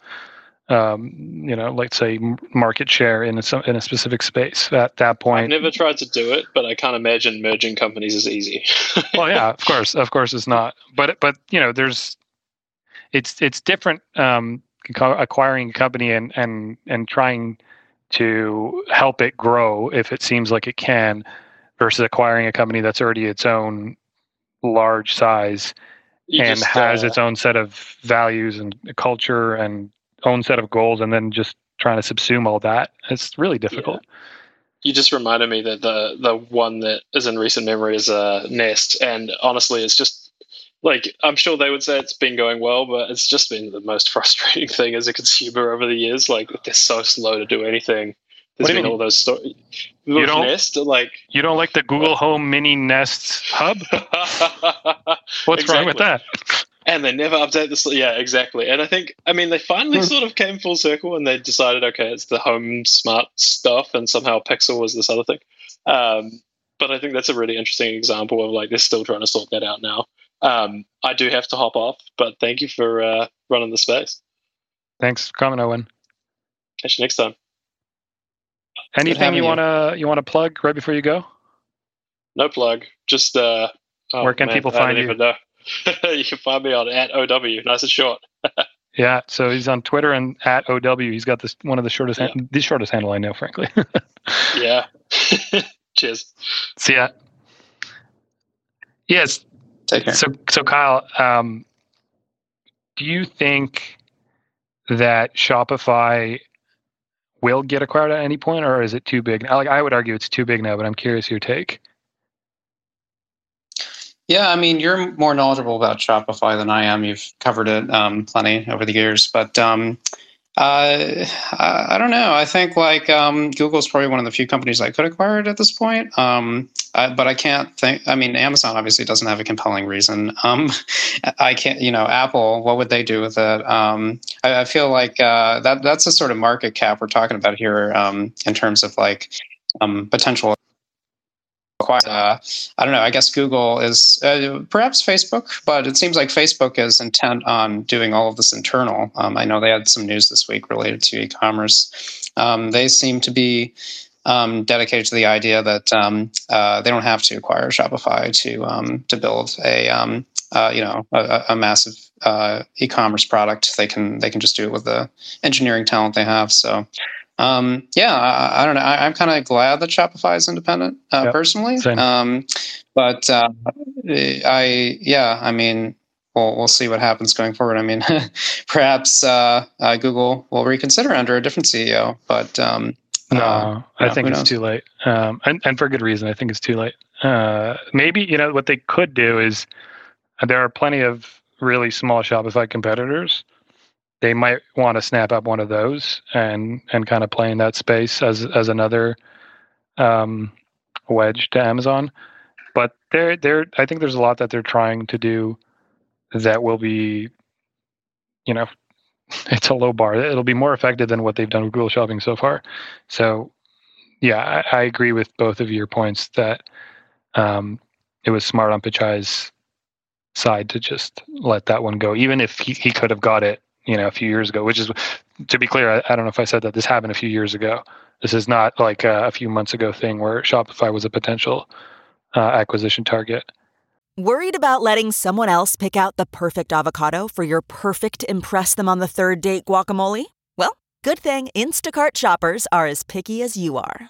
S1: um, you know, let's say market share in a in a specific space. At that point,
S2: I've never tried to do it, but I can't imagine merging companies is easy.
S1: well, yeah, of course, of course, it's not. But but you know, there's it's it's different. Um, acquiring a company and and and trying to help it grow if it seems like it can versus acquiring a company that's already its own large size you and just, has uh, its own set of values and culture and own set of goals and then just trying to subsume all that it's really difficult yeah.
S2: you just reminded me that the the one that is in recent memory is uh, nest and honestly it's just like I'm sure they would say it's been going well, but it's just been the most frustrating thing as a consumer over the years. Like they're so slow to do anything. There's been all those stories.
S1: You don't Nest, like you don't like the Google Home Mini Nest Hub. What's exactly. wrong with that?
S2: And they never update this. Yeah, exactly. And I think, I mean, they finally hmm. sort of came full circle and they decided, okay, it's the home smart stuff, and somehow Pixel was this other thing. Um, but I think that's a really interesting example of like they're still trying to sort that out now. Um, I do have to hop off, but thank you for uh, running the space.
S1: Thanks for coming, Owen.
S2: Catch you next time.
S1: Anything you wanna you wanna plug right before you go?
S2: No plug. Just uh,
S1: oh, where can man, people find you?
S2: you can find me on at OW. Nice and short.
S1: Yeah, so he's on Twitter and at OW. He's got this one of the shortest,
S2: Yeah.
S1: hand, the shortest handle I know, frankly.
S2: Yeah. Cheers.
S1: See ya. yes.
S3: Take care.
S1: So so Kyle, um, do you think that Shopify will get acquired at any point, or is it too big? Like I would argue it's too big now, but I'm curious your take.
S3: Yeah, I mean, you're more knowledgeable about Shopify than I am. You've covered it um, plenty over the years, but um, uh, I, I don't know. I think like um, Google's probably one of the few companies I could acquire at this point. Um, I, but I can't think. I mean, Amazon obviously doesn't have a compelling reason. Um, I can't. You know, Apple. What would they do with it? Um, I, I feel like uh, that that's the sort of market cap we're talking about here um, in terms of like um, potential uh, I don't know. I guess Google is uh, perhaps Facebook, but it seems like Facebook is intent on doing all of this internal. Um, I know they had some news this week related to e-commerce. Um, they seem to be um, dedicated to the idea that um, uh, they don't have to acquire Shopify to um, to build a um, uh, you know a, a massive uh, e-commerce product. They can they can just do it with the engineering talent they have. So um, yeah, I, I, don't know. I, am kind of glad that Shopify is independent uh,
S1: Yep,
S3: personally. Um, but uh, I, yeah, I mean, we'll we'll see what happens going forward. I mean, perhaps uh, uh, Google will reconsider under a different CEO. But um,
S1: No,
S3: uh,
S1: I think it's
S3: knows?
S1: too late, um, and and for good reason. I think it's too late. Uh, maybe you know what they could do is there are plenty of really small Shopify competitors. They might want to snap up one of those and and kind of play in that space as as another um, wedge to Amazon. But there there I think there's a lot that they're trying to do that will be, you know, it's a low bar. It'll be more effective than what they've done with Google Shopping so far. So, yeah, I, I agree with both of your points that um, it was smart on Pichai's side to just let that one go, even if he, he could have got it, you know, a few years ago. Which is, to be clear, I, I don't know if I said that this happened a few years ago. This is not like a, a few months ago thing where Shopify was a potential uh, acquisition target.
S4: Worried about letting someone else pick out the perfect avocado for your perfect Impress Them on the Third Date guacamole? Well, good thing Instacart shoppers are as picky as you are.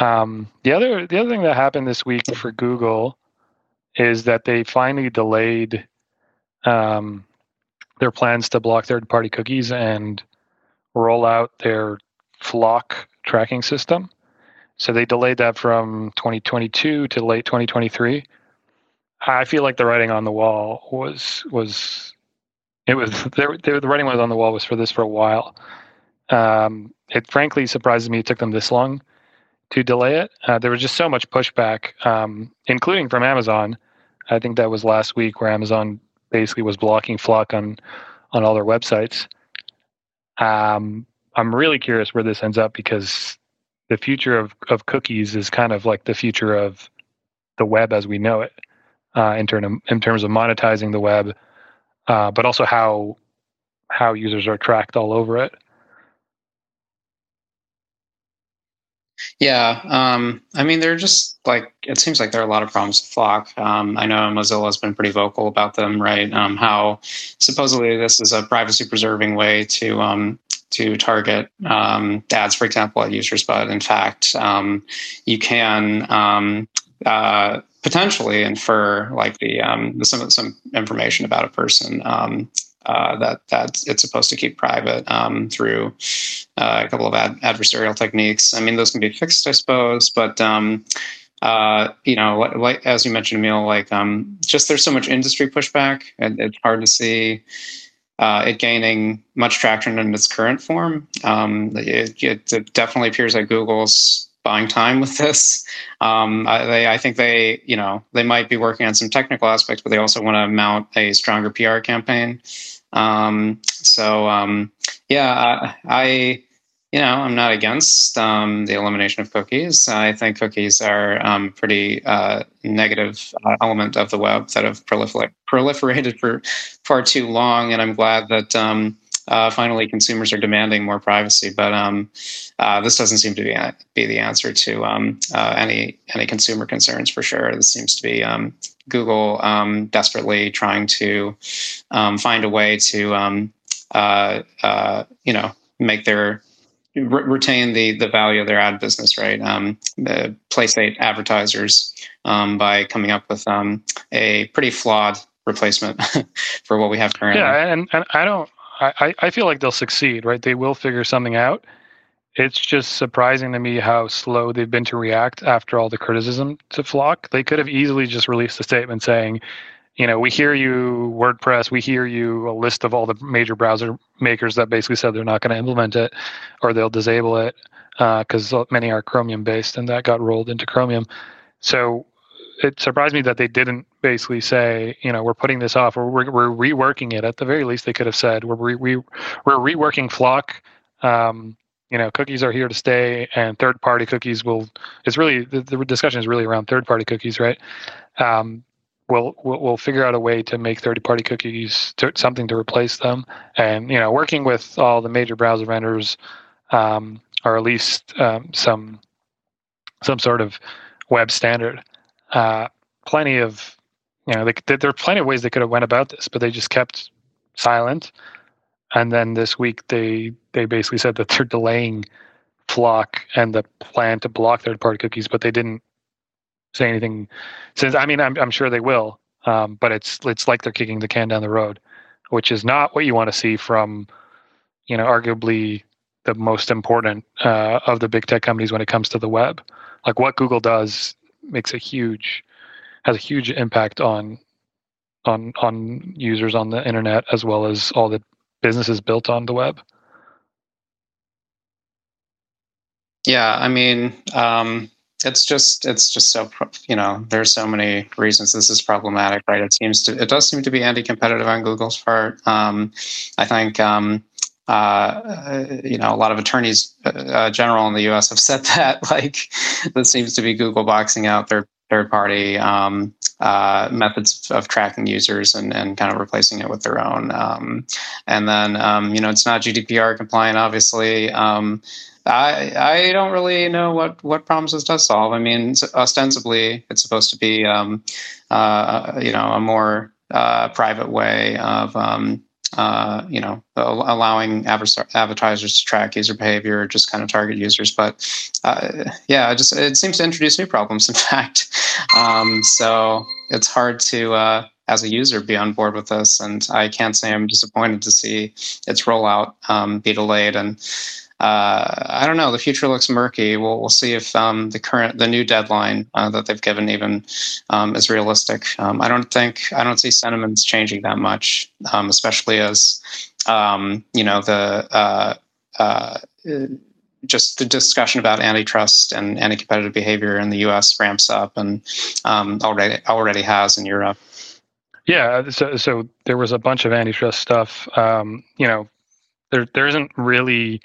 S1: Um, the other the other thing that happened this week for Google is that they finally delayed um, their plans to block third party cookies and roll out their FLoC tracking system. So they delayed that from 2022 to late 2023. I feel like the writing on the wall was was it was there, the writing was on the wall was for this for a while. Um, it frankly surprises me it took them this long to delay it. Uh, there was just so much pushback, um, including from Amazon. I think that was last week where Amazon basically was blocking FLoC on on all their websites. Um, I'm really curious where this ends up because the future of, of cookies is kind of like the future of the web as we know it, uh, in, term of, in terms of monetizing the web, uh, but also how how users are tracked all over it.
S3: Yeah, um, I mean, they're just like it seems like there are a lot of problems with FLoC. Um, I know Mozilla has been pretty vocal about them, right? Um, how supposedly this is a privacy preserving way to um, to target um, ads, for example, at users, but in fact, um, you can uh, potentially infer like the, the some some information about a person. Uh, that that it's supposed to keep private um, through uh, a couple of ad- adversarial techniques. I mean, those can be fixed, I suppose, but um, uh, you know, like, as you mentioned, Emil, like um, just there's so much industry pushback, and it's hard to see uh, it gaining much traction in its current form. Um, it, it, definitely appears that Google's buying time with this. Um, I, they, I think they, you know, they might be working on some technical aspects, but they also want to mount a stronger PR campaign. Um, so um, yeah, I, I you know, I'm not against um, the elimination of cookies. I think cookies are um, pretty uh, negative uh, element of the web that have prolifer- proliferated for far too long, and I'm glad that um, uh, finally consumers are demanding more privacy. But um, uh, this doesn't seem to be be the answer to um, uh, any any consumer concerns for sure. This seems to be um, Google desperately trying to find a way to uh, you know make their retain the the value of their ad business, right? Um, the PlayState advertisers um, by coming up with um, a pretty flawed replacement for what we have currently.
S1: Yeah, and, and I don't. I, I feel like they'll succeed, right? They will figure something out. It's just surprising to me how slow they've been to react after all the criticism to FLoC. They could have easily just released a statement saying, you know, we hear you, WordPress, we hear you, a list of all the major browser makers that basically said they're not going to implement it or they'll disable it because uh, many are Chromium based and that got rolled into Chromium. So it surprised me that they didn't basically say, you know, we're putting this off or we're, we're reworking it. At the very least, they could have said, we're, re- we, we're reworking FLoC. Um, you know, cookies are here to stay and third party cookies will, it's really, the, the discussion is really around third party cookies, right? Um, we'll, we'll, we'll figure out a way to make third party cookies to, something to replace them. And you know, working with all the major browser vendors, um, or at least um, some some sort of web standard. Uh, plenty of you know, they, there are plenty of ways they could have went about this, but they just kept silent. And then this week they they basically said that they're delaying FLoC and the plan to block third party cookies, but they didn't say anything since I mean I'm I'm sure they will, um, but it's it's like they're kicking the can down the road, which is not what you want to see from, you know, arguably the most important uh, of the big tech companies when it comes to the web. Like what Google does makes a huge has a huge impact on on on users on the internet as well as all the businesses built on the web.
S3: Yeah, I mean, um, it's just it's just so you know there's so many reasons this is problematic right it seems to it does seem to be anti-competitive on google's part um, i think um, uh, you know a lot of attorneys uh, general in the us have said that like this seems to be google boxing out their third party um, uh, methods of tracking users and, and kind of replacing it with their own um, and then um, you know it's not gdpr compliant obviously um, I I don't really know what what problems this does solve. I mean, ostensibly, it's supposed to be um, uh, you know a more uh, private way of um, uh, you know allowing advertisers to track user behavior, just kind of target users. But uh, yeah, it just it seems to introduce new problems. In fact, um, so it's hard to uh, as a user be on board with this, and I can't say I'm disappointed to see its rollout um, be delayed and uh, I don't know. The future looks murky. We'll, we'll see if um, the current, the new deadline uh, that they've given even um, is realistic. Um, I don't think, I don't see sentiments changing that much, um, especially as, um, you know, the, uh, uh, just the discussion about antitrust and anti-competitive behavior in the U.S. ramps up and um, already already has in Europe.
S1: Yeah, so so there was a bunch of antitrust stuff. you know, there there isn't really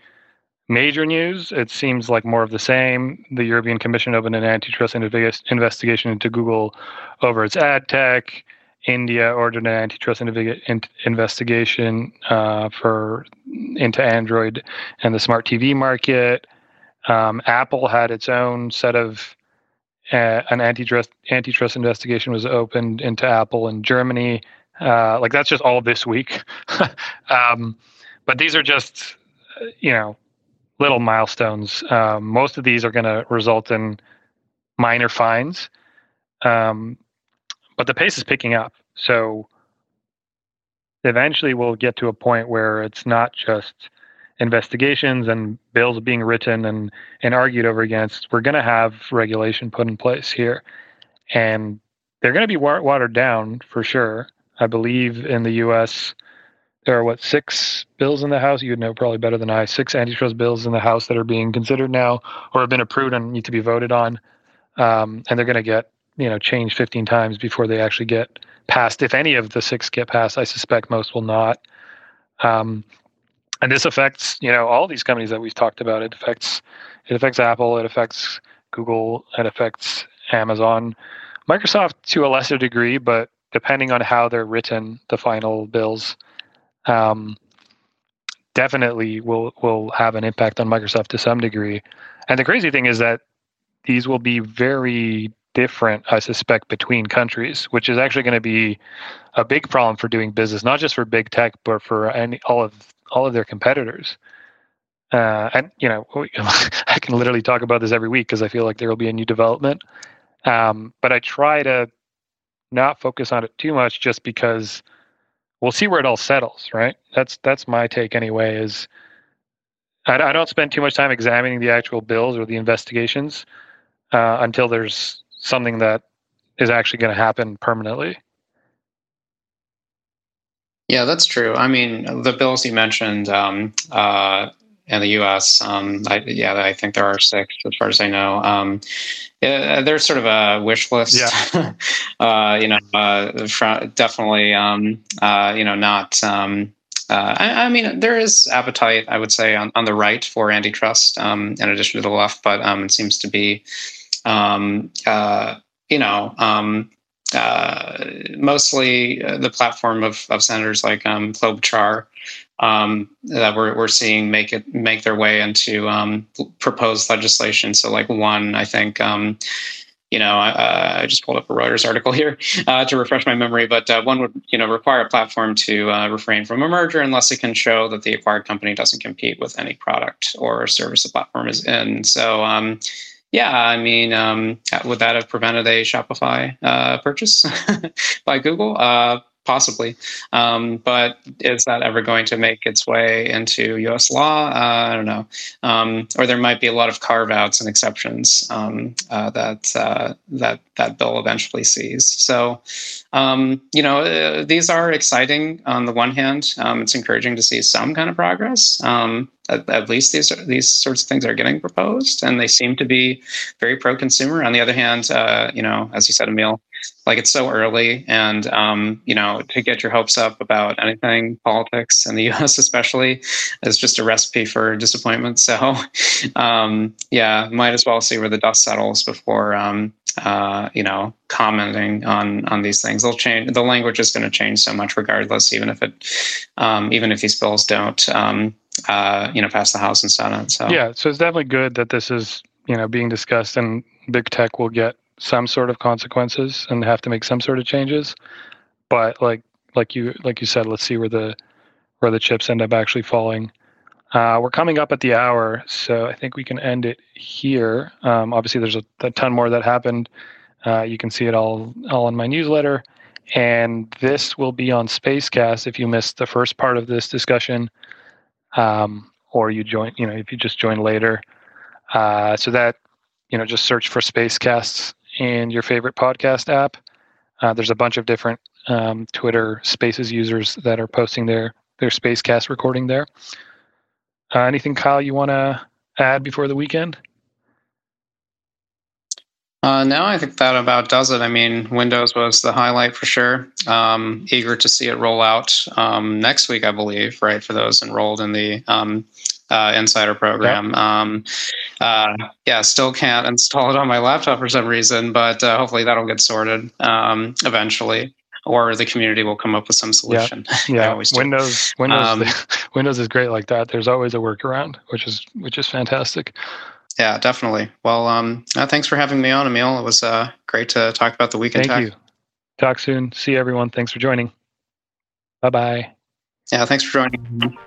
S1: major news. It seems like more of the same. The European Commission opened an antitrust investigation into Google over its ad tech. India ordered an antitrust investigation uh, for into Android and the smart TV market. Um, Apple had its own set of uh, an antitrust antitrust investigation was opened into Apple in Germany. Uh, like that's just all this week. um, but these are just you know little milestones. Um, most of these are going to result in minor fines, um, but the pace is picking up. So eventually we'll get to a point where it's not just investigations and bills being written and, and argued over against. We're going to have regulation put in place here. And they're going to be watered down for sure. I believe in the US, there are what, six bills in the House? You would know probably better than I. Six antitrust bills in the House that are being considered now or have been approved and need to be voted on. Um, and they're going to get, you know, changed 15 times before they actually get passed. If any of the six get passed, I suspect most will not. Um, and this affects, you know, all these companies that we've talked about. It affects, it affects Apple. It affects Google. It affects Amazon, Microsoft to a lesser degree, but depending on how they're written, the final bills um, definitely will will have an impact on Microsoft to some degree. And the crazy thing is that these will be very different, I suspect, between countries, which is actually going to be a big problem for doing business, not just for big tech, but for any all of all of their competitors. Uh, and you know, I can literally talk about this every week because I feel like there will be a new development. Um, but I try to not focus on it too much, just because we'll see where it all settles. Right? That's that's my take anyway. Is I, I don't spend too much time examining the actual bills or the investigations uh, until there's something that is actually going to happen permanently.
S3: Yeah, that's true. I mean, the bills you mentioned um, uh, in the U.S., um, I, yeah, I think there are six, as far as I know. Um, yeah, there's sort of a wish list.
S1: Yeah.
S3: uh, you know, uh, definitely, um, uh, you know, not. Um, uh, I, I, mean, there is appetite, I would say, on, on the right for antitrust, um, in addition to the left, but it seems to be um, uh, you know, um, uh, mostly uh, the platform of, of senators like um, Klobuchar um, that we're, we're seeing make it make their way into um, proposed legislation. So, like one, I think. Um, you know, uh, I just pulled up a Reuters article here uh, to refresh my memory, but uh, one would, you know, require a platform to uh, refrain from a merger unless it can show that the acquired company doesn't compete with any product or service the platform is in. So, um, yeah, I mean, um, would that have prevented a Shopify uh, purchase by Google? Possibly. Um, but is that ever going to make its way into U.S. law? Uh, I don't know. Um, or there might be a lot of carve outs and exceptions um, uh, that uh, that that bill eventually sees. So, um, you know, uh, these are exciting. On the one hand, um, it's encouraging to see some kind of progress. Um, at, at, least these these sorts of things are getting proposed, and they seem to be very pro-consumer. On the other hand, uh, you know, as you said, Emil, like it's so early and um, you know to get your hopes up about anything politics in the us especially is just a recipe for disappointment so um, yeah might as well see where the dust settles before um, you know commenting on on these things they'll change the language is going to change so much regardless even if it um, even if these bills don't um, uh, you know pass the house and senate so
S1: yeah so it's definitely good that this is you know being discussed and big tech will get some sort of consequences and have to make some sort of changes. But like like you like you said, let's see where the where the chips end up actually falling. Uh, we're coming up at the hour, so I think we can end it here. Um, obviously, there's a, a, ton more that happened. Uh, you can see it all all in my newsletter, and this will be on Spacecast if you missed the first part of this discussion, um, or you join. You know, if you just join later. Uh, so that you know, just search for Spacecasts in your favorite podcast app. Uh, there's a bunch of different um, Twitter Spaces users that are posting their their Spacecast recording there. Uh, anything, Kyle, you want to add before the weekend?
S3: Uh, no, I think that about does it. I mean, Windows was the highlight for sure. Um, eager to see it roll out um, next week, I believe, right? For those enrolled in the um, uh, Insider program. Yep. Um, uh, yeah, still can't install it on my laptop for some reason, but uh, hopefully that'll get sorted um, eventually, or the community will come up with some solution.
S1: Yeah, yeah. Windows Windows um, Windows is great like that. There's always a workaround, which is which is fantastic.
S3: Yeah, definitely. Well, um, uh, thanks for having me on, Emil. It was uh, great to talk about the weekend.
S1: Thank you. Talk soon. See everyone. Thanks for joining. Bye bye.
S3: Yeah, thanks for joining.